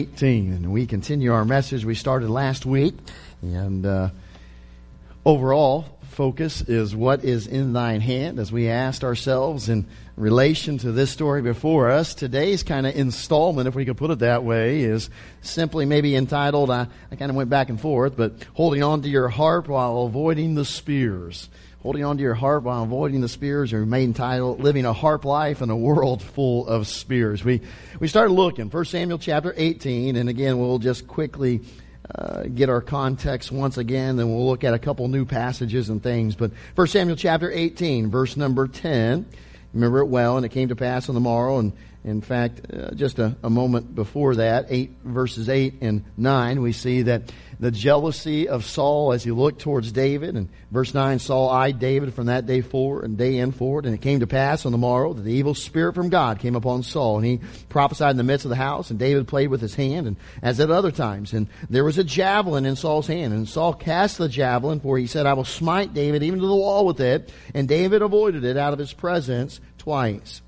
18 and we continue our message we started last week. And uh, overall focus is what is in thine hand as we asked ourselves in relation to this story before us. Today's kind of installment if we could put it that way is simply maybe entitled I, I kind of went back and forth but holding on to your harp while avoiding the spears holding on to your harp while avoiding the spears, or main title, Living a Harp Life in a World Full of Spears. We, we started looking, 1 Samuel chapter 18, and again, we'll just quickly uh, get our context once again, then we'll look at a couple new passages and things. But 1 Samuel chapter 18, verse number 10, remember it well, and it came to pass on the morrow, and in fact, uh, just a, a moment before that, 8 verses 8 and 9, we see that the jealousy of Saul as he looked towards David. And verse 9, Saul eyed David from that day forward and day in forward. And it came to pass on the morrow that the evil spirit from God came upon Saul. And he prophesied in the midst of the house. And David played with his hand, and as at other times. And there was a javelin in Saul's hand. And Saul cast the javelin, for he said, I will smite David even to the wall with it. And David avoided it out of his presence twice.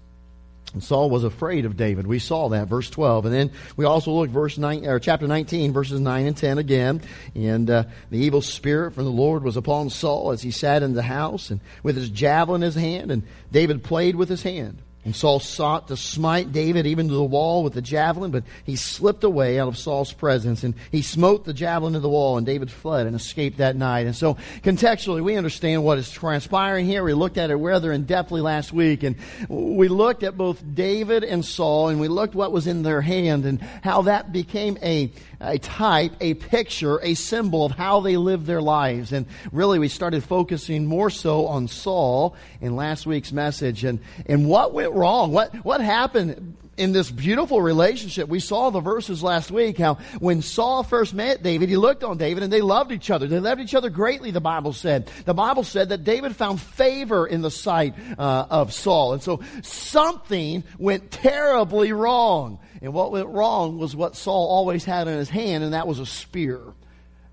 And Saul was afraid of David. We saw that, verse 12. And then we also look verse 9, or chapter 19, verses 9 and 10 again. And uh, the evil spirit from the Lord was upon Saul as he sat in the house and with his javelin in his hand. And David played with his hand. And Saul sought to smite David even to the wall with the javelin, but he slipped away out of Saul's presence and he smote the javelin to the wall and David fled and escaped that night. And so contextually, we understand what is transpiring here. We looked at it rather in depthly last week and we looked at both David and Saul and we looked what was in their hand and how that became a, a type, a picture, a symbol of how they lived their lives. And really we started focusing more so on Saul in last week's message and, and what went wrong? What, what happened in this beautiful relationship? We saw the verses last week how when Saul first met David, he looked on David and they loved each other. They loved each other greatly, the Bible said. The Bible said that David found favor in the sight uh, of Saul. And so something went terribly wrong. And what went wrong was what Saul always had in his hand, and that was a spear.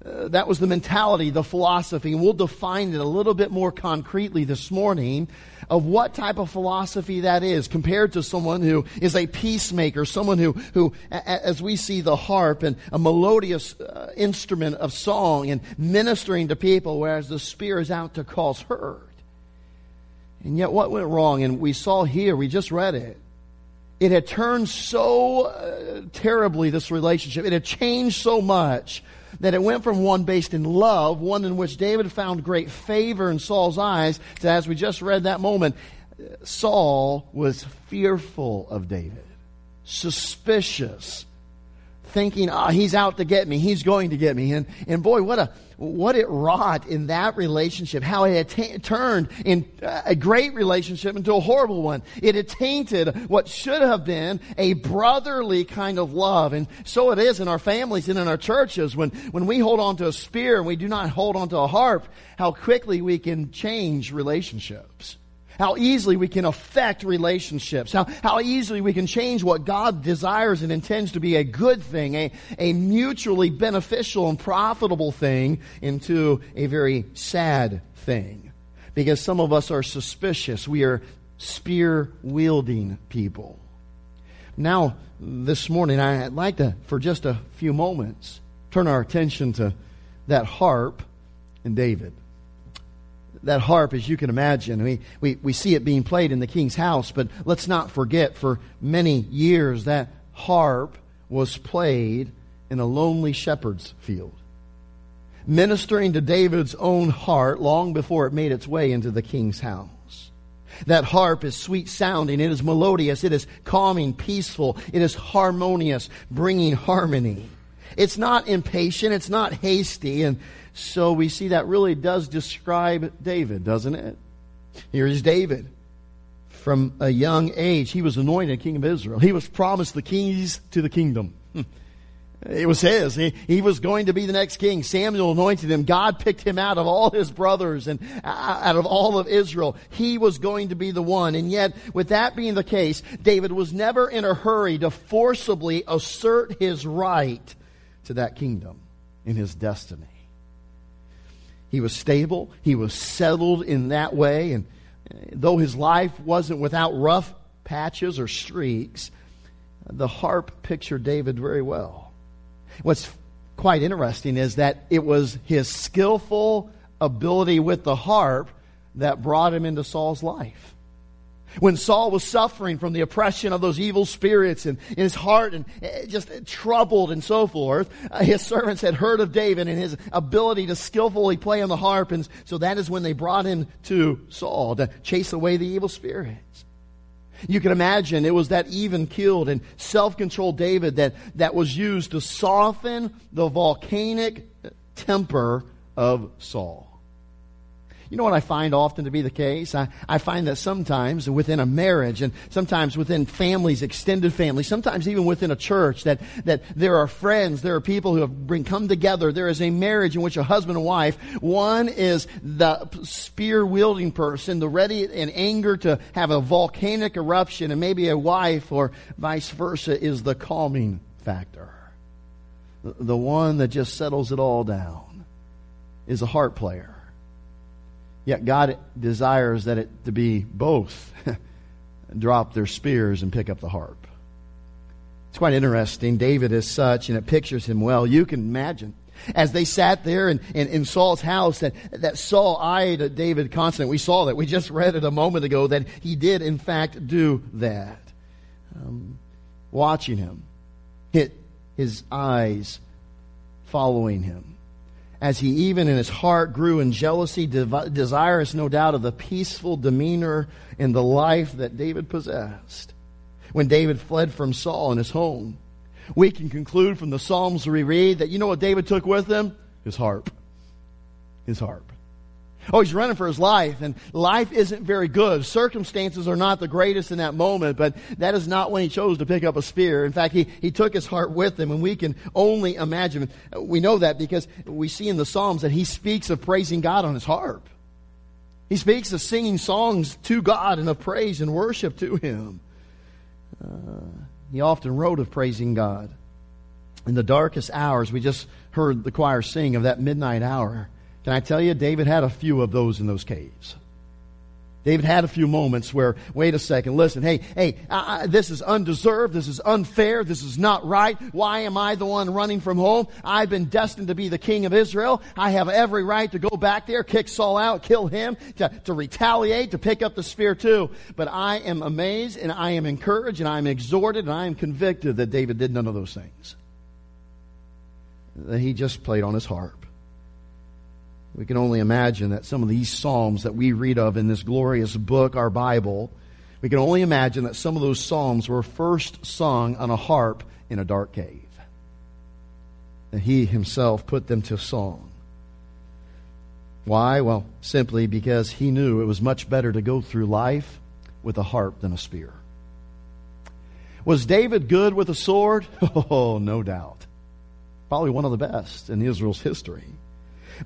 Uh, that was the mentality, the philosophy, and we'll define it a little bit more concretely this morning of what type of philosophy that is compared to someone who is a peacemaker, someone who, who as we see the harp and a melodious uh, instrument of song and ministering to people, whereas the spear is out to cause hurt. And yet, what went wrong? And we saw here, we just read it. It had turned so uh, terribly, this relationship. It had changed so much that it went from one based in love, one in which David found great favor in Saul's eyes, to as we just read that moment, Saul was fearful of David, suspicious, thinking, ah, he's out to get me, he's going to get me. And, and boy, what a, what it wrought in that relationship, how it had t- turned in uh, a great relationship into a horrible one. It had tainted what should have been a brotherly kind of love. And so it is in our families and in our churches. When, when we hold on to a spear and we do not hold on to a harp, how quickly we can change relationships how easily we can affect relationships, how, how easily we can change what God desires and intends to be a good thing, a, a mutually beneficial and profitable thing, into a very sad thing. Because some of us are suspicious. We are spear wielding people. Now, this morning, I'd like to, for just a few moments, turn our attention to that harp and David that harp, as you can imagine. We, we, we see it being played in the king's house, but let's not forget for many years that harp was played in a lonely shepherd's field, ministering to David's own heart long before it made its way into the king's house. That harp is sweet sounding, it is melodious, it is calming, peaceful, it is harmonious, bringing harmony. It's not impatient, it's not hasty, and so we see that really does describe David, doesn't it? Here is David. From a young age, he was anointed king of Israel. He was promised the keys to the kingdom. Hmm. It was his. He, he was going to be the next king. Samuel anointed him. God picked him out of all his brothers and out of all of Israel. He was going to be the one. And yet, with that being the case, David was never in a hurry to forcibly assert his right to that kingdom in his destiny. He was stable. He was settled in that way. And uh, though his life wasn't without rough patches or streaks, the harp pictured David very well. What's quite interesting is that it was his skillful ability with the harp that brought him into Saul's life. When Saul was suffering from the oppression of those evil spirits and in his heart and eh, just troubled and so forth, uh, his servants had heard of David and his ability to skillfully play on the harp. And so that is when they brought him to Saul to chase away the evil spirits. You can imagine it was that even killed and self-controlled David that, that was used to soften the volcanic temper of Saul. You know what I find often to be the case? I, I find that sometimes within a marriage and sometimes within families, extended families, sometimes even within a church, that, that there are friends, there are people who have been come together. There is a marriage in which a husband and wife, one is the spear wielding person, the ready and anger to have a volcanic eruption, and maybe a wife or vice versa is the calming factor. The one that just settles it all down is a heart player. Yet God desires that it to be both drop their spears and pick up the harp. It's quite interesting. David is such, and it pictures him well. You can imagine. As they sat there in, in, in Saul's house, that, that Saul eyed David constantly. We saw that. We just read it a moment ago that he did, in fact, do that. Um, watching him, hit his eyes following him as he even in his heart grew in jealousy, desirous no doubt of the peaceful demeanor and the life that David possessed. When David fled from Saul in his home, we can conclude from the Psalms we read that you know what David took with him? His harp. His harp. Oh, he's running for his life, and life isn't very good. Circumstances are not the greatest in that moment, but that is not when he chose to pick up a spear. In fact, he, he took his heart with him, and we can only imagine. We know that because we see in the Psalms that he speaks of praising God on his harp. He speaks of singing songs to God and of praise and worship to him. Uh, he often wrote of praising God. In the darkest hours, we just heard the choir sing of that midnight hour. Can I tell you, David had a few of those in those caves. David had a few moments where, wait a second, listen, hey, hey, I, I, this is undeserved, this is unfair, this is not right. Why am I the one running from home? I've been destined to be the king of Israel. I have every right to go back there, kick Saul out, kill him, to, to retaliate, to pick up the spear too. But I am amazed and I am encouraged and I am exhorted and I am convicted that David did none of those things. That he just played on his harp. We can only imagine that some of these Psalms that we read of in this glorious book, our Bible, we can only imagine that some of those Psalms were first sung on a harp in a dark cave. And he himself put them to song. Why? Well, simply because he knew it was much better to go through life with a harp than a spear. Was David good with a sword? Oh, no doubt. Probably one of the best in Israel's history.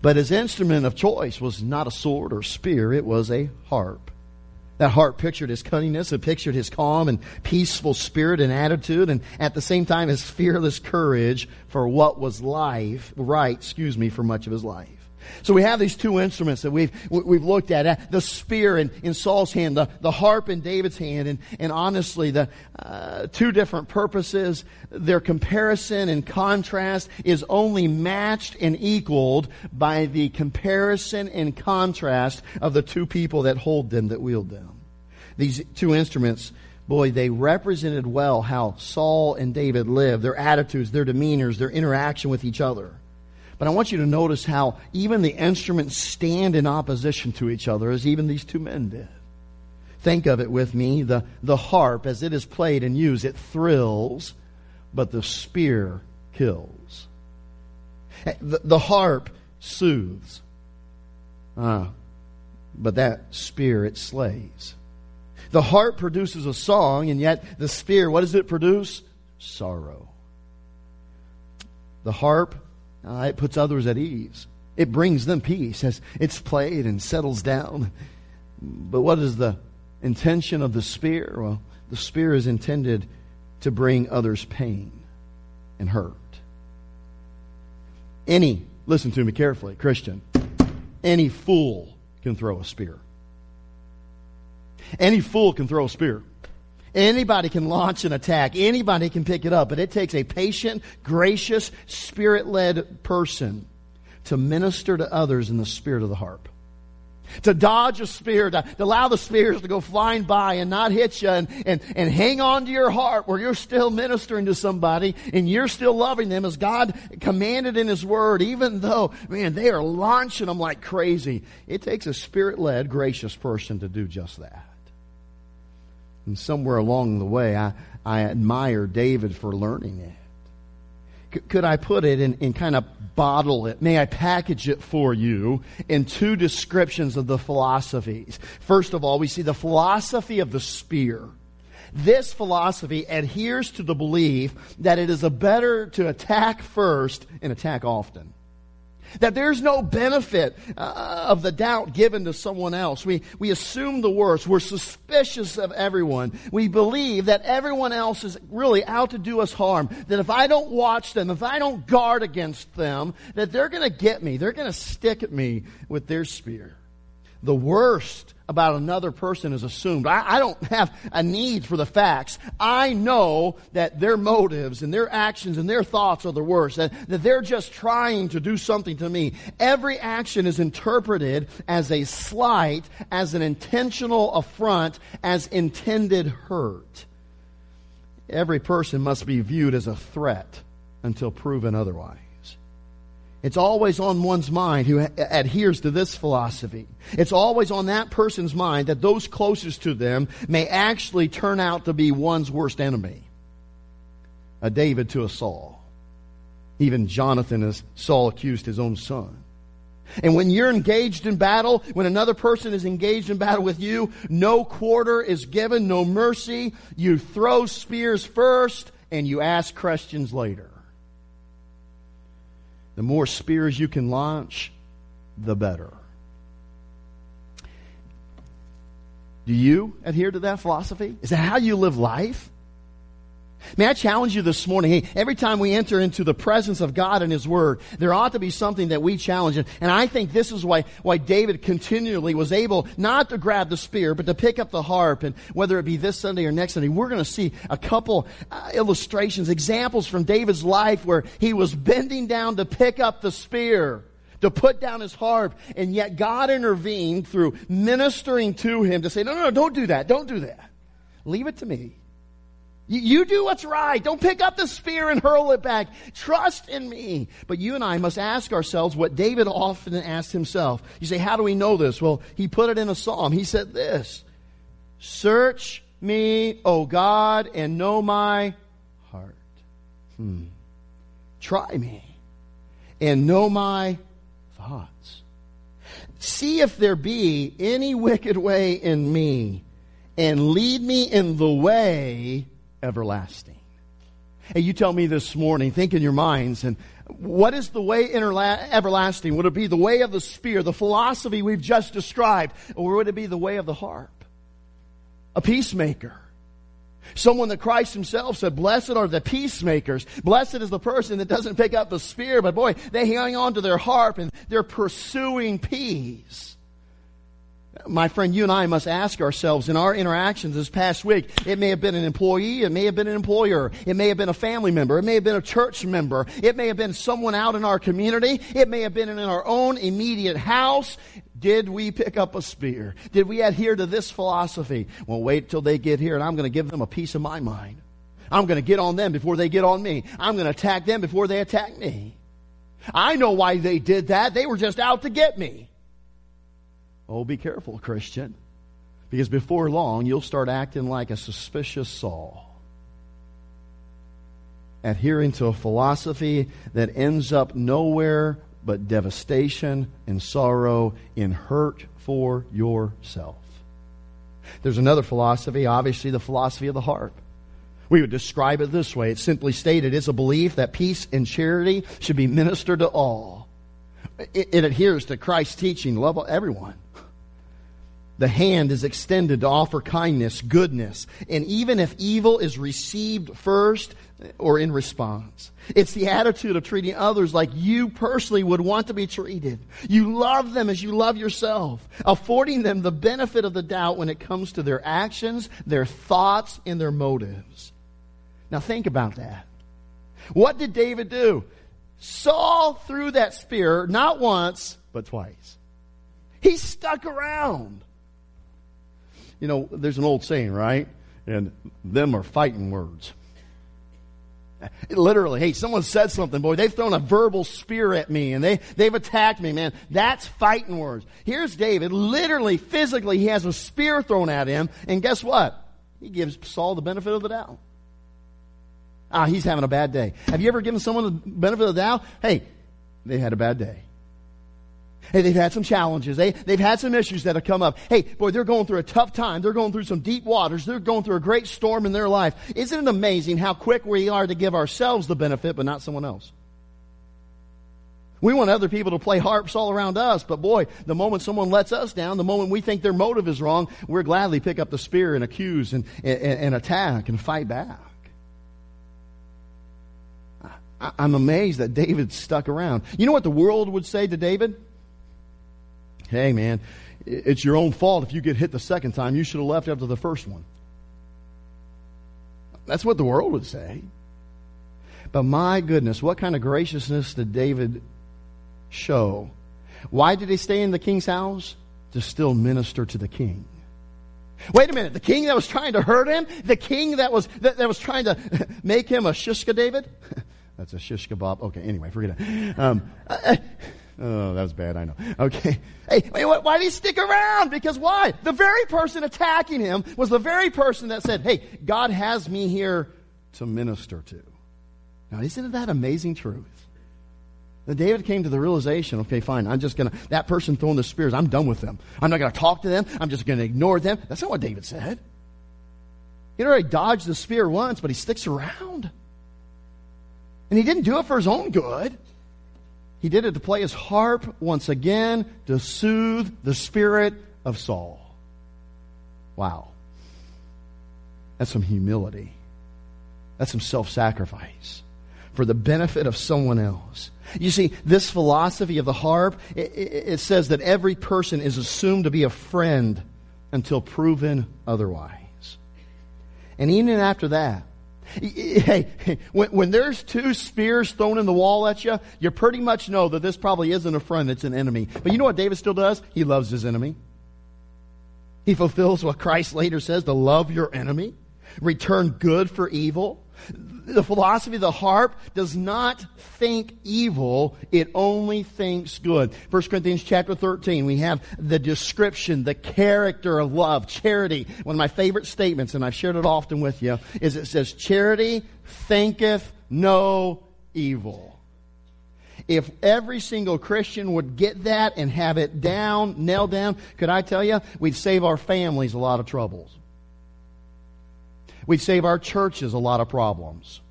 But his instrument of choice was not a sword or spear, it was a harp. That harp pictured his cunningness, it pictured his calm and peaceful spirit and attitude, and at the same time his fearless courage for what was life, right, excuse me, for much of his life. So we have these two instruments that we've, we've looked at. The spear in, in Saul's hand, the, the harp in David's hand, and, and honestly, the uh, two different purposes, their comparison and contrast is only matched and equaled by the comparison and contrast of the two people that hold them, that wield them. These two instruments boy, they represented well how Saul and David lived, their attitudes, their demeanors, their interaction with each other. But I want you to notice how even the instruments stand in opposition to each other, as even these two men did. Think of it with me. The, the harp, as it is played and used, it thrills, but the spear kills. The, the harp soothes, uh, but that spear, it slays. The harp produces a song, and yet the spear, what does it produce? Sorrow. The harp uh, it puts others at ease. It brings them peace as it's played and settles down. But what is the intention of the spear? Well, the spear is intended to bring others pain and hurt. Any, listen to me carefully, Christian, any fool can throw a spear. Any fool can throw a spear. Anybody can launch an attack. Anybody can pick it up, but it takes a patient, gracious, spirit-led person to minister to others in the spirit of the harp. To dodge a spear, to, to, allow the spears to go flying by and not hit you and, and, and hang on to your heart where you're still ministering to somebody and you're still loving them as God commanded in His Word, even though, man, they are launching them like crazy. It takes a spirit-led, gracious person to do just that. And somewhere along the way, I, I admire David for learning it. C- could I put it and, kind of bottle it? May I package it for you in two descriptions of the philosophies? First of all, we see the philosophy of the spear. This philosophy adheres to the belief that it is a better to attack first and attack often. That there's no benefit uh, of the doubt given to someone else. We, we assume the worst. We're suspicious of everyone. We believe that everyone else is really out to do us harm. That if I don't watch them, if I don't guard against them, that they're going to get me. They're going to stick at me with their spear. The worst about another person is assumed. I, I, don't have a need for the facts. I know that their motives and their actions and their thoughts are the worst, that, that they're just trying to do something to me. Every action is interpreted as a slight, as an intentional affront, as intended hurt. Every person must be viewed as a threat until proven otherwise. It's always on one's mind who adheres to this philosophy. It's always on that person's mind that those closest to them may actually turn out to be one's worst enemy. A David to a Saul. Even Jonathan as Saul accused his own son. And when you're engaged in battle, when another person is engaged in battle with you, no quarter is given, no mercy. You throw spears first and you ask questions later. The more spears you can launch, the better. Do you adhere to that philosophy? Is that how you live life? May I challenge you this morning? Hey, every time we enter into the presence of God and His Word, there ought to be something that we challenge. And I think this is why, why David continually was able not to grab the spear, but to pick up the harp. And whether it be this Sunday or next Sunday, we're going to see a couple uh, illustrations, examples from David's life where he was bending down to pick up the spear to put down his harp, and yet God intervened through ministering to him to say, no, no, no, don't do that, don't do that. Leave it to me. You, do what's right. Don't pick up the spear and hurl it back. Trust in me. But you and I must ask ourselves what David often asked himself. You say, how do we know this? Well, he put it in a psalm. He said this, Search me, O God, and know my heart. Hmm. Try me and know my thoughts. See if there be any wicked way in me and lead me in the way everlasting. Hey, you tell me this morning, think in your minds, and what is the way interla- everlasting? Would it be the way of the spear, the philosophy we've just described, or would it be the way of the harp? A peacemaker. Someone that Christ himself said, blessed are the peacemakers. Blessed is the person that doesn't pick up the spear, but boy, they hang on to their harp and they're pursuing peace my friend, you and I must ask ourselves in our interactions this past week, it may have been an employee, it may have been an employer, it may have been a family member, it may have been a church member, it may have been someone out in our community, it may have been in our own immediate house. Did we pick up a spear? Did we adhere to this philosophy? Well, wait till they get here and I'm going to give them a piece of my mind. I'm going to get on them before they get on me. I'm going to attack them before they attack me. I know why they did that. They were just out to get me. Oh, be careful, Christian. Because before long, you'll start acting like a suspicious Saul. Adhering to a philosophy that ends up nowhere but devastation and sorrow in hurt for yourself. There's another philosophy, obviously, the philosophy of the harp. We would describe it this way. It's simply stated it's a belief that peace and charity should be ministered to all. It, it adheres to Christ's teaching, love everyone. The hand is extended to offer kindness, goodness, and even if evil is received first or in response. It's the attitude of treating others like you personally would want to be treated. You love them as you love yourself, affording them the benefit of the doubt when it comes to their actions, their thoughts, and their motives. Now think about that. What did David do? Saul threw that spear not once, but twice. He stuck around. You know, there's an old saying, right? And them are fighting words. Literally, hey, someone said something, boy, they've thrown a verbal spear at me and they, they've attacked me, man. That's fighting words. Here's David, literally, physically, he has a spear thrown at him, and guess what? He gives Saul the benefit of the doubt. Ah, he's having a bad day. Have you ever given someone the benefit of the doubt? Hey, they had a bad day. Hey, they've had some challenges. They, they've had some issues that have come up. Hey, boy, they're going through a tough time. They're going through some deep waters. They're going through a great storm in their life. Isn't it amazing how quick we are to give ourselves the benefit, but not someone else? We want other people to play harps all around us, but boy, the moment someone lets us down, the moment we think their motive is wrong, we're gladly pick up the spear and accuse and, and, and attack and fight back. I'm amazed that David stuck around. You know what the world would say to David? Hey, man, it's your own fault if you get hit the second time. You should have left after the first one. That's what the world would say. But my goodness, what kind of graciousness did David show? Why did he stay in the king's house? To still minister to the king. Wait a minute, the king that was trying to hurt him? The king that was, that, that was trying to make him a shishka David? That's a shish kebab. Okay, anyway, forget it. Um, oh, that was bad, I know. Okay. Hey, why did he stick around? Because why? The very person attacking him was the very person that said, hey, God has me here to minister to. Now, isn't that amazing truth? Then David came to the realization, okay, fine, I'm just gonna, that person throwing the spears, I'm done with them. I'm not gonna talk to them. I'm just gonna ignore them. That's not what David said. He'd already dodged the spear once, but he sticks around. And he didn't do it for his own good. He did it to play his harp once again to soothe the spirit of Saul. Wow. That's some humility. That's some self sacrifice for the benefit of someone else. You see, this philosophy of the harp, it, it, it, says that every person is assumed to be a friend until proven otherwise. And even after that, Hey, when, when, there's two spears thrown in the wall at you, you pretty much know that this probably isn't a friend, it's an enemy. But you know what David still does? He loves his enemy. He fulfills what Christ later says to love your enemy, return good for evil the philosophy of the harp does not think evil, it only thinks good. 1 Corinthians chapter 13, we have the description, the character of love, charity. One of my favorite statements, and I've shared it often with you, is it says, Charity thinketh no evil. If every single Christian would get that and have it down, nailed down, could I tell you, we'd save our families a lot of troubles. We'd save our churches a lot of problems.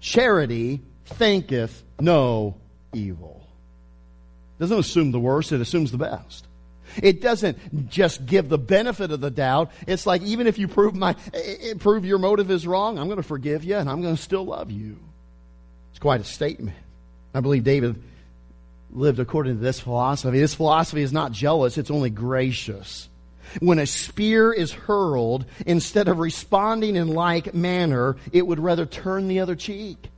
Charity thinketh no evil. Doesn't assume the worst, it assumes the best. It doesn't just give the benefit of the doubt. It's like even if you prove my eh, eh, prove your motive is wrong, I'm going to forgive you and I'm going to still love you. It's quite a statement. I believe David lived according to this philosophy. This philosophy is not jealous, it's only gracious when a spear is hurled, instead of responding in like manner, it would rather turn the other cheek.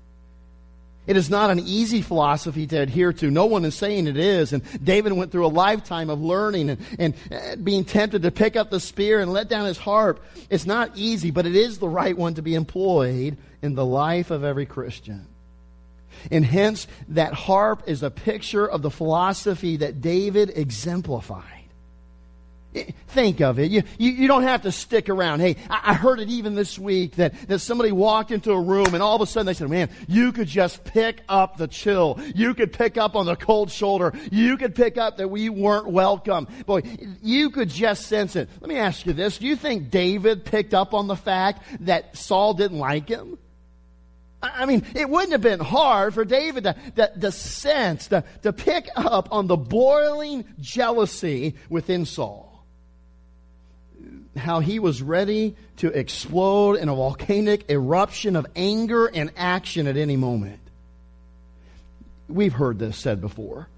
It is not an easy philosophy to adhere to. No one is saying it is. And David went through a lifetime of learning and, and uh, being tempted to pick up the spear and let down his harp. It's not easy, but it is the right one to be employed in the life of every Christian. And hence, that harp is a picture of the philosophy that David exemplified. Think of it. You, you, you, don't have to stick around. Hey, I, I, heard it even this week that, that somebody walked into a room and all of a sudden they said, man, you could just pick up the chill. You could pick up on the cold shoulder. You could pick up that we weren't welcome. Boy, you could just sense it. Let me ask you this. Do you think David picked up on the fact that Saul didn't like him? I mean, it wouldn't have been hard for David to, to, to sense, to, to pick up on the boiling jealousy within Saul. How he was ready to explode in a volcanic eruption of anger and action at any moment. We've heard this said before.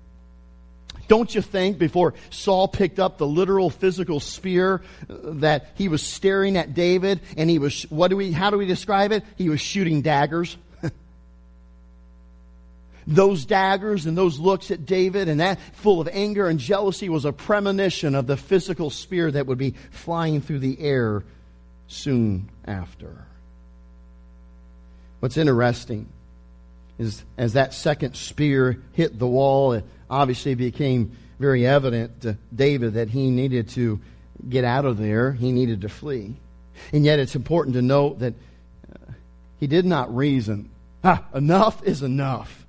Don't you think before Saul picked up the literal physical spear uh, that he was staring at David and he was, what do we, how do we describe it? He was shooting daggers. Those daggers and those looks at David and that full of anger and jealousy was a premonition of the physical spear that would be flying through the air soon after. What's interesting is as that second spear hit the wall, it obviously became very evident to David that he needed to get out of there, he needed to flee. And yet it's important to note that uh, he did not reason. Ah, enough is enough.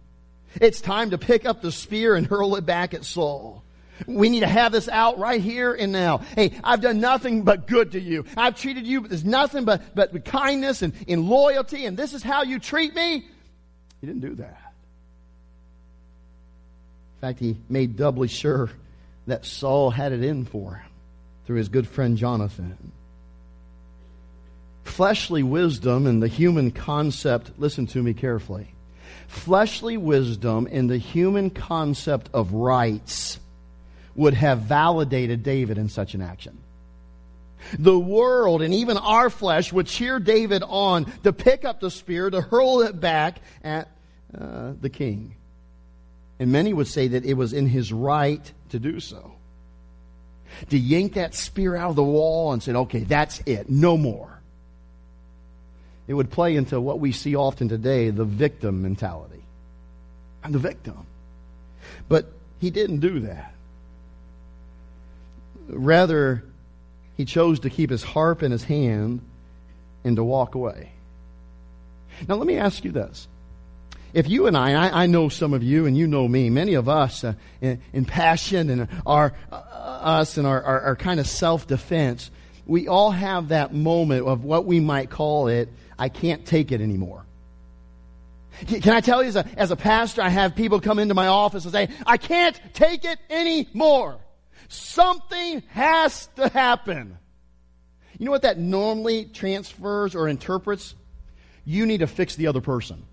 It's time to pick up the spear and hurl it back at Saul. We need to have this out right here and now. Hey, I've done nothing but good to you. I've treated you, but there's nothing but, but kindness and, and loyalty, and this is how you treat me. He didn't do that. In fact, he made doubly sure that Saul had it in for him through his good friend Jonathan. Fleshly wisdom and the human concept, listen to me carefully. Fleshly wisdom and the human concept of rights would have validated David in such an action. The world and even our flesh would cheer David on to pick up the spear, to hurl it back at uh, the king. And many would say that it was in his right to do so. To yank that spear out of the wall and say, okay, that's it, no more. It would play into what we see often today the victim mentality. I'm the victim. But he didn't do that. Rather, he chose to keep his harp in his hand and to walk away. Now, let me ask you this. If you and I, I, I know some of you and you know me, many of us uh, in, in, passion and our, uh, us and our, our, our kind of self defense, we all have that moment of what we might call it, I can't take it anymore. Can I tell you, as a, as a pastor, I have people come into my office and say, I can't take it anymore. Something has to happen. You know what that normally transfers or interprets? You need to fix the other person.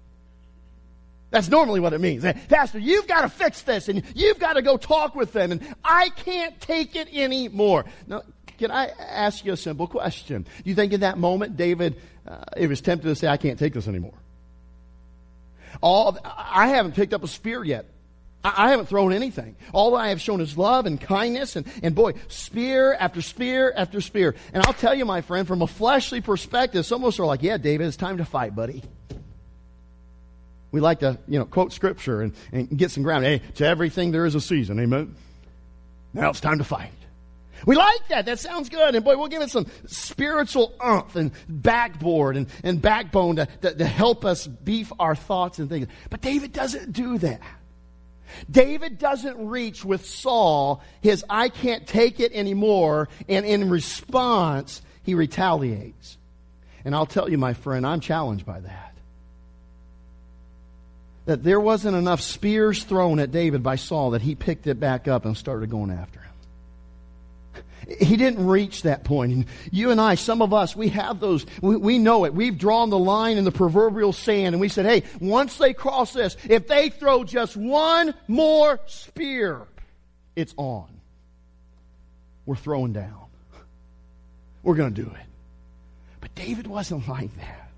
That's normally what it means. Eh, pastor, you've got to fix this and you've got to go talk with them and I can't take it anymore. Now, can I ask you a simple question? Do you think in that moment David uh, it was tempted to say, I can't take this anymore? All, I haven't picked up a spear yet. I haven't thrown anything. All I have shown is love and kindness and, and boy, spear after spear after spear. And I'll tell you, my friend, from a fleshly perspective, some of us are like, yeah, David, it's time to fight, buddy. We like to, you know, quote scripture and, and get some ground. Hey, to everything there is a season. Amen. Now it's time to fight. We like that. That sounds good. And boy, we'll give it some spiritual umph and backboard and, and backbone to, to, to help us beef our thoughts and things. But David doesn't do that. David doesn't reach with Saul his I can't take it anymore, and in response, he retaliates. And I'll tell you, my friend, I'm challenged by that. That there wasn't enough spears thrown at David by Saul that he picked it back up and started going after him. He didn't reach that point. And you and I, some of us, we have those, we, we, know it. We've drawn the line in the proverbial sand and we said, hey, once they cross this, if they throw just one more spear, it's on. We're throwing down. We're going to do it. But David wasn't like that.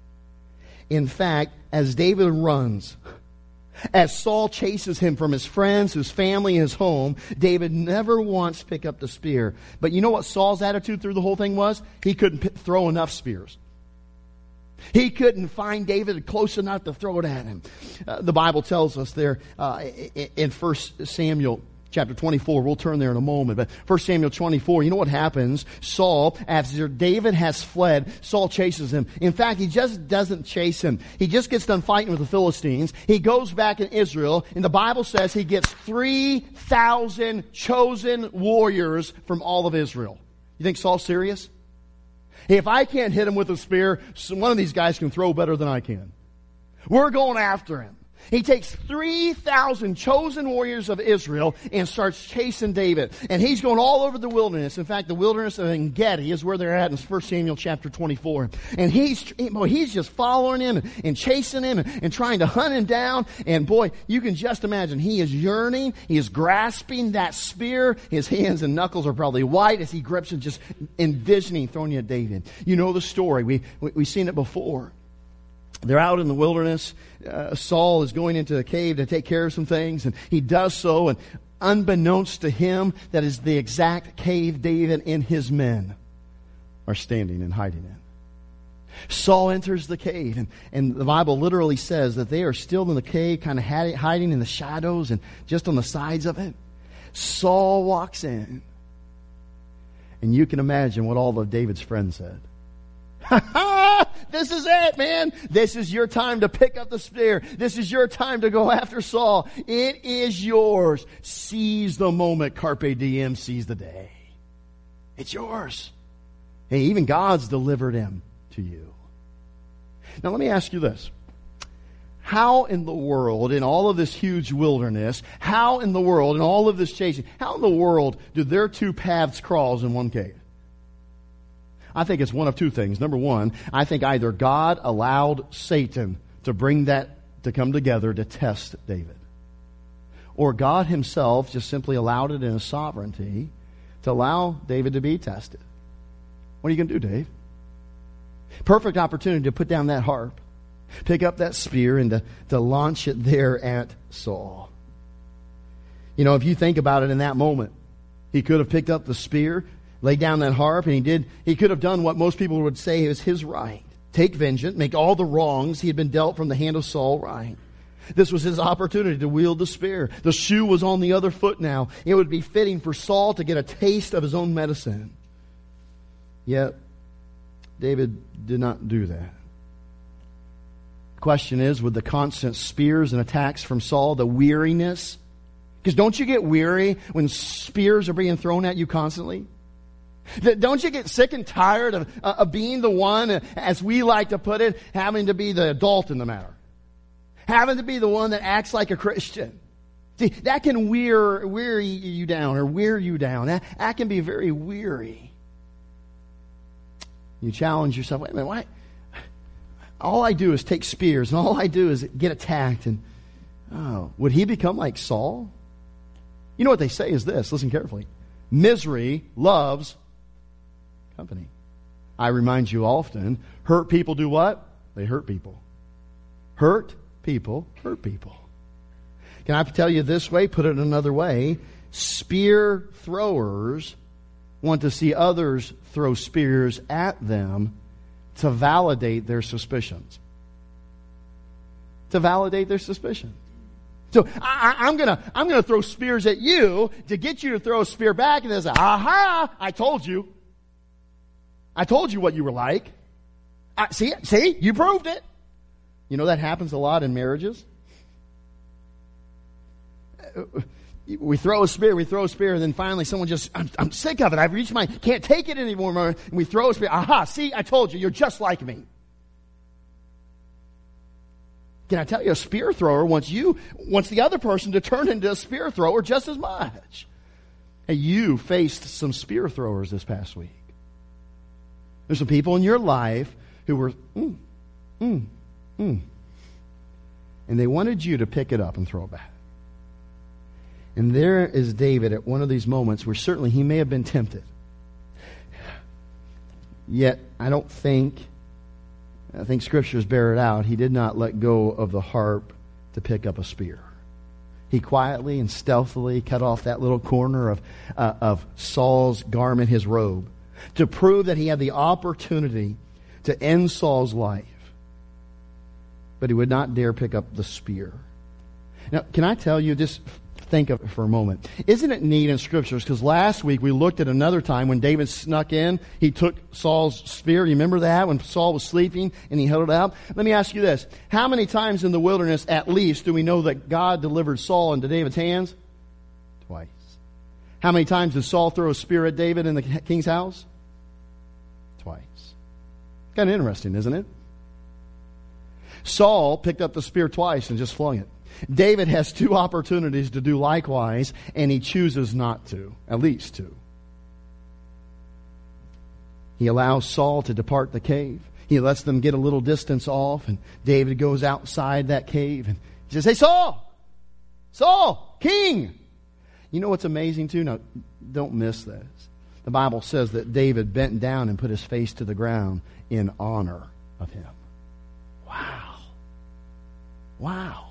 In fact, as David runs, as Saul chases him from his friends, his family, his home, David never once picked up the spear. But you know what Saul's attitude through the whole thing was? He couldn't p- throw enough spears. He couldn't find David close enough to throw it at him. Uh, the Bible tells us there uh, in 1 Samuel chapter 24. We'll turn there in a moment. But 1 Samuel 24, you know what happens? Saul, after David has fled, Saul chases him. In fact, he just doesn't chase him. He just gets done fighting with the Philistines. He goes back in Israel, and the Bible says he gets 3,000 chosen warriors from all of Israel. You think Saul's serious? If I can't hit him with a spear, one of these guys can throw better than I can. We're going after him. He takes 3,000 chosen warriors of Israel and starts chasing David. And he's going all over the wilderness. In fact, the wilderness of Engedi is where they're at in 1 Samuel chapter 24. And he's, boy, he's just following him and, and chasing him and, and, trying to hunt him down. And boy, you can just imagine he is yearning. He is grasping that spear. His hands and knuckles are probably white as he grips it, just envisioning throwing at David. You know the story. We, we, we've seen it before. They're out in the wilderness. Uh, Saul is going into a cave to take care of some things, and he does so, and unbeknownst to him, that is the exact cave David and his men are standing and hiding in. Saul enters the cave, and, and the Bible literally says that they are still in the cave, kind of hiding in the shadows and just on the sides of it. Saul walks in, and you can imagine what all of David's friends said. this is it, man. This is your time to pick up the spear. This is your time to go after Saul. It is yours. Seize the moment. Carpe diem, seize the day. It's yours. Hey, even God's delivered him to you. Now, let me ask you this. How in the world, in all of this huge wilderness, how in the world, in all of this chasing, how in the world do their two paths cross in one cave? I think it's one of two things. Number one, I think either God allowed Satan to bring that to come together to test David, or God himself just simply allowed it in his sovereignty to allow David to be tested. What are you going to do, Dave? Perfect opportunity to put down that harp, pick up that spear, and to, to launch it there at Saul. You know, if you think about it in that moment, he could have picked up the spear, laid down that harp, and he did, he could have done what most people would say is his right. Take vengeance, make all the wrongs he had been dealt from the hand of Saul right. This was his opportunity to wield the spear. The shoe was on the other foot now. It would be fitting for Saul to get a taste of his own medicine. Yet, David did not do that. The question is, with the constant spears and attacks from Saul, the weariness, because don't you get weary when spears are being thrown at you constantly? Don't you get sick and tired of, uh, of being the one, uh, as we like to put it, having to be the adult in the matter? Having to be the one that acts like a Christian. See, that can wear, weary you down or wear you down. That, that can be very weary. You challenge yourself, wait a minute, why? All I do is take spears and all I do is get attacked and, oh, would he become like Saul? You know what they say is this, listen carefully. Misery loves company. I remind you often, hurt people do what? They hurt people. Hurt people hurt people. Can I tell you this way? Put it another way. Spear throwers want to see others throw spears at them to validate their suspicions. To validate their suspicions. So I, am gonna I'm gonna throw spears at you to get you to throw a spear back, and they say, "Aha! I told you." I told you what you were like. I, see, see, you proved it. You know that happens a lot in marriages. Uh, we throw a spear, we throw a spear, and then finally someone just, I'm, I'm sick of it. I've reached my, can't take it anymore. And we throw a spear. Aha, see, I told you, you're just like me. Can I tell you, a spear thrower wants you, wants the other person to turn into a spear thrower just as much. Hey, you faced some spear throwers this past week. There's some people in your life who were, mm, mm, mm. And they wanted you to pick it up and throw it back. And there is David at one of these moments where certainly he may have been tempted. Yet, I don't think, I think scriptures bear it out, he did not let go of the harp to pick up a spear. He quietly and stealthily cut off that little corner of, uh, of Saul's garment, his robe to prove that he had the opportunity to end Saul's life. But he would not dare pick up the spear. Now, can I tell you, just think of it for a moment. Isn't it neat in scriptures? Because last week we looked at another time when David snuck in. He took Saul's spear. You remember that when Saul was sleeping and he held it out? Let me ask you this. How many times in the wilderness, at least, do we know that God delivered Saul into David's hands? Twice. How many times did Saul throw a spear at David in the king's house? twice. Kind of interesting, isn't it? Saul picked up the spear twice and just flung it. David has two opportunities to do likewise, and he chooses not to, at least two. He allows Saul to depart the cave. He lets them get a little distance off, and David goes outside that cave and he says, Hey, Saul! Saul! King! You know what's amazing too? Now, don't miss this. The Bible says that David bent down and put his face to the ground in honor of him. Wow. Wow.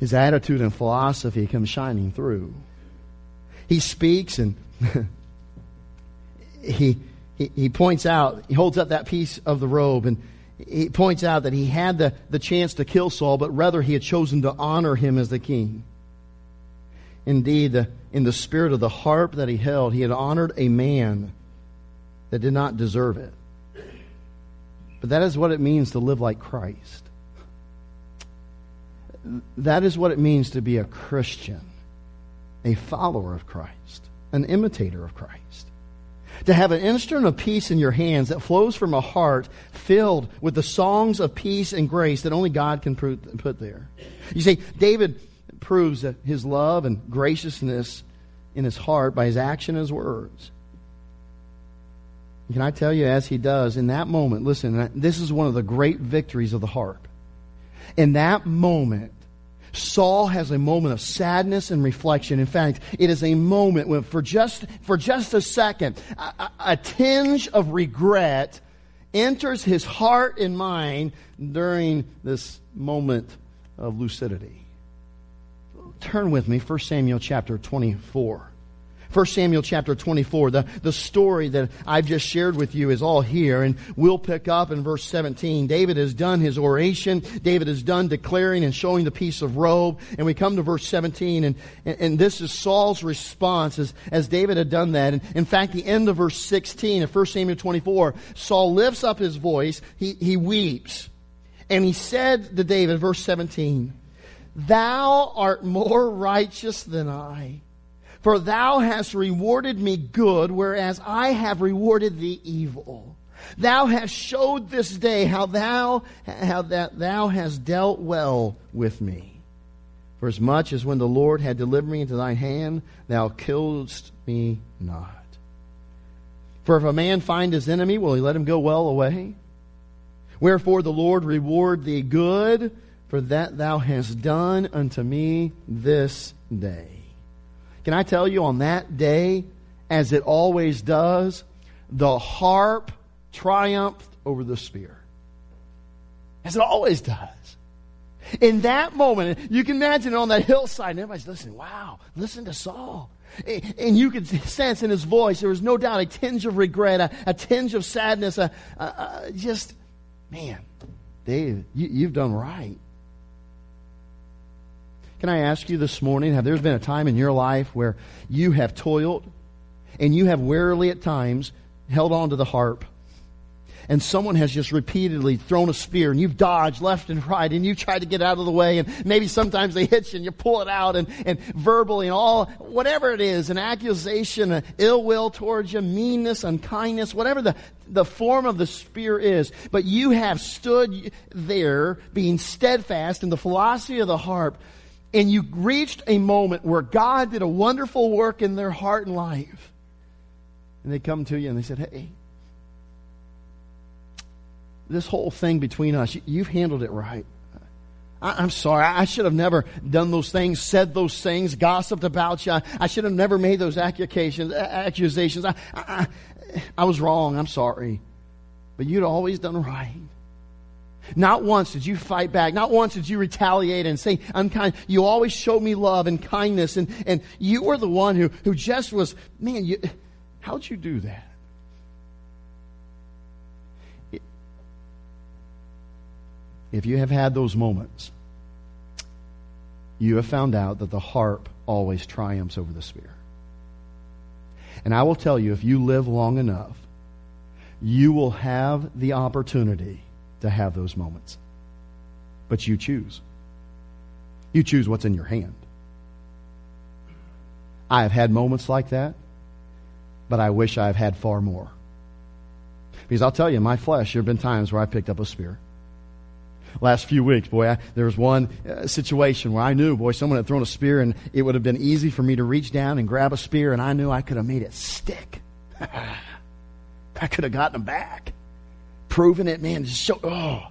His attitude and philosophy come shining through. He speaks and he, he, he points out, he holds up that piece of the robe and he points out that he had the, the chance to kill Saul, but rather he had chosen to honor him as the king. Indeed, in the spirit of the harp that he held, he had honored a man that did not deserve it. But that is what it means to live like Christ. That is what it means to be a Christian, a follower of Christ, an imitator of Christ to have an instrument of peace in your hands that flows from a heart filled with the songs of peace and grace that only God can put there. You see, David proves that his love and graciousness in his heart by his action and his words. Can I tell you, as he does, in that moment, listen, this is one of the great victories of the heart. In that moment, Saul has a moment of sadness and reflection. In fact, it is a moment when, for just, for just a second, a, a tinge of regret enters his heart and mind during this moment of lucidity. Turn with me, 1 Samuel chapter 24. 1 Samuel chapter 24, the, the story that I've just shared with you is all here, and we'll pick up in verse 17. David has done his oration. David has done declaring and showing the piece of robe, and we come to verse 17, and, and, and this is Saul's response as, as David had done that. And in fact, the end of verse 16 of 1 Samuel 24, Saul lifts up his voice, he, he weeps, and he said to David, verse 17, Thou art more righteous than I for thou hast rewarded me good, whereas I have rewarded thee evil. Thou hast showed this day how thou, how that thou hast dealt well with me. For as much as when the Lord had delivered me into thine hand, thou killedst me not. For if a man find his enemy, will he let him go well away? Wherefore the Lord reward thee good for that thou hast done unto me this day. Can I tell you on that day, as it always does, the harp triumphed over the spear. As it always does. In that moment, you can imagine on that hillside, and everybody's listening. Wow, listen to Saul. And you could sense in his voice, there was no doubt a tinge of regret, a, a tinge of sadness, a, a, a, just, man, David, you, you've done right. Can I ask you this morning, have there been a time in your life where you have toiled and you have wearily at times held on to the harp? and someone has just repeatedly thrown a spear and you've dodged left and right and you tried to get out of the way and maybe sometimes they hit you and you pull it out and, and verbally and all, whatever it is, an accusation, an ill will towards you, meanness, unkindness, whatever the, the form of the spear is. But you have stood there being steadfast in the philosophy of the harp and you reached a moment where God did a wonderful work in their heart and life. And they come to you and they said, Hey, this whole thing between us, you've handled it right. I, am sorry. I should have never done those things, said those things, gossiped about you. I, should have never made those accusations. Accusations. I, I, I was wrong. I'm sorry. But you'd always done right. Not once did you fight back. Not once did you retaliate and say I'm kind. You always showed me love and kindness. And, and you were the one who, who just was, man, you, how'd you do that? If you have had those moments, you have found out that the harp always triumphs over the spear. And I will tell you, if you live long enough, you will have the opportunity to have those moments. But you choose. You choose what's in your hand. I have had moments like that, but I wish I've had far more. Because I'll tell you, in my flesh, there have been times where I picked up a spear. last few weeks, boy, I, there was one uh, situation where I knew, boy, someone had thrown a spear and it would have been easy for me to reach down and grab a spear and I knew I could have made it stick. I could have gotten them back. Proving it, man, just show, oh.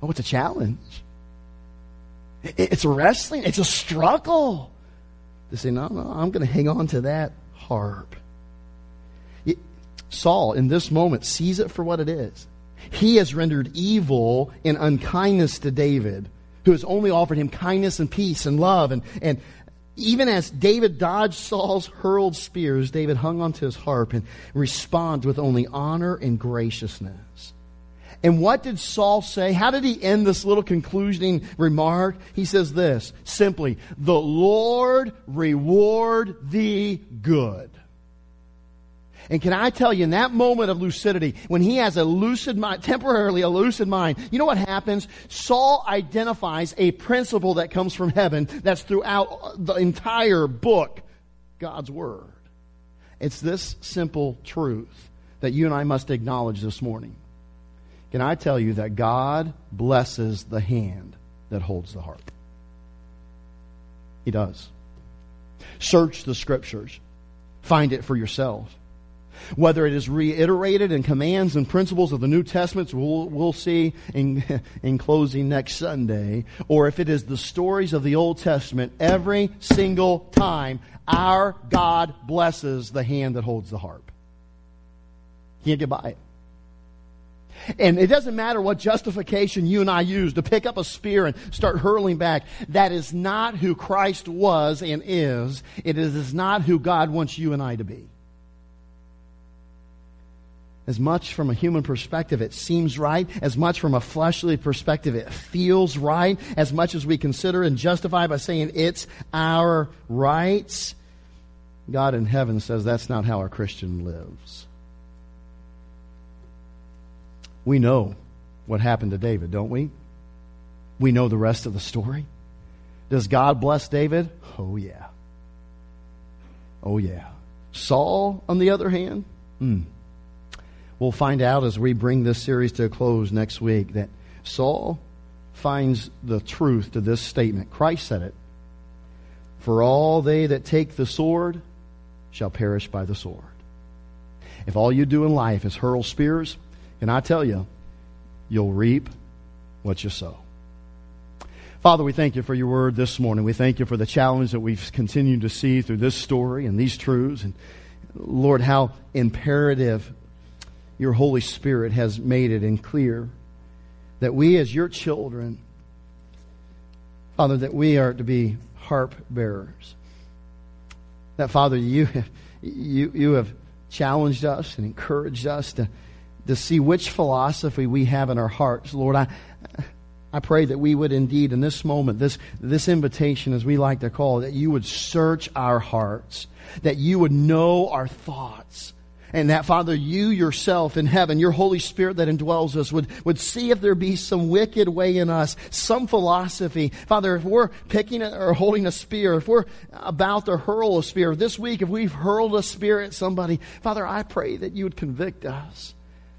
Oh, it's a challenge. It's wrestling. It's a struggle. To say, no, no, I'm going to hang on to that harp. Saul, in this moment, sees it for what it is. He has rendered evil and unkindness to David, who has only offered him kindness and peace and love. And, and even as David dodged Saul's hurled spears, David hung onto his harp and responds with only honor and graciousness. And what did Saul say? How did he end this little concluding remark? He says this simply, The Lord reward thee good. And can I tell you, in that moment of lucidity, when he has a lucid mind, temporarily a lucid mind, you know what happens? Saul identifies a principle that comes from heaven that's throughout the entire book, God's Word. It's this simple truth that you and I must acknowledge this morning. Can I tell you that God blesses the hand that holds the heart? He does. Search the scriptures. Find it for yourself. Whether it is reiterated in commands and principles of the New Testament, we'll, we'll see in, in closing next Sunday, or if it is the stories of the Old Testament, every single time our God blesses the hand that holds the harp. Can't get by it. And it doesn't matter what justification you and I use to pick up a spear and start hurling back. That is not who Christ was and is. It is not who God wants you and I to be. As much from a human perspective, it seems right. As much from a fleshly perspective, it feels right. As much as we consider and justify by saying it's our rights, God in heaven says that's not how a Christian lives. We know what happened to David, don't we? We know the rest of the story. Does God bless David? Oh, yeah. Oh, yeah. Saul, on the other hand, hmm. We'll find out as we bring this series to a close next week that Saul finds the truth to this statement. Christ said it For all they that take the sword shall perish by the sword. If all you do in life is hurl spears, and I tell you, you'll reap what you sow. Father, we thank you for your word this morning. We thank you for the challenge that we've continued to see through this story and these truths. And Lord, how imperative your Holy Spirit has made it and clear that we, as your children, Father, that we are to be harp bearers. That, Father, you, you, you have challenged us and encouraged us to to see which philosophy we have in our hearts. Lord, I, I pray that we would indeed, in this moment, this, this invitation, as we like to call it, that you would search our hearts, that you would know our thoughts. And that, Father, you yourself in heaven, your Holy Spirit that indwells us, would, would see if there be some wicked way in us, some philosophy. Father, if we're picking or holding a spear, if we're about to hurl a spear, this week, if we've hurled a spear at somebody, Father, I pray that you would convict us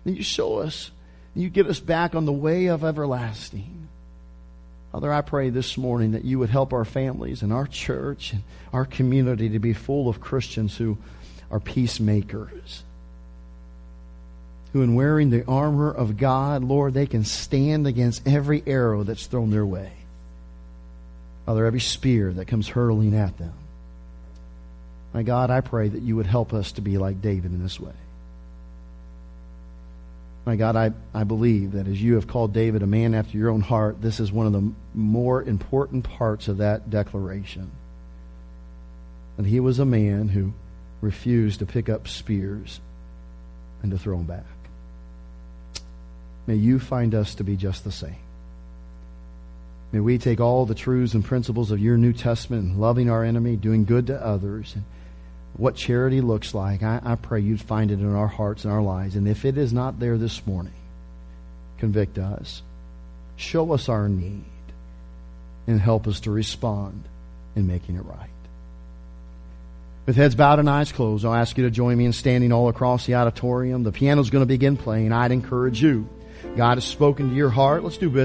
that you show us, that you get us back on the way of everlasting. Father, I pray this morning that you would help our families and our church and our community to be full of Christians who are peacemakers. Who, in wearing the armor of God, Lord, they can stand against every arrow that's thrown their way. Father, every spear that comes hurling at them. My God, I pray that you would help us to be like David in this way. My God, I, I believe that as you have called David a man after your own heart, this is one of the more important parts of that declaration. And he was a man who refused to pick up spears and to throw them back. May you find us to be just the same. May we take all the truths and principles of your New Testament and loving our enemy, doing good to others, and what charity looks like, I, I pray you'd find it in our hearts and our lives. And if it is not there this morning, convict us. Show us our need and help us to respond in making it right. With heads bowed and eyes closed, I'll ask you to join me in standing all across the auditorium. The piano's going to begin playing. I'd encourage you God has spoken to your heart, let's do business.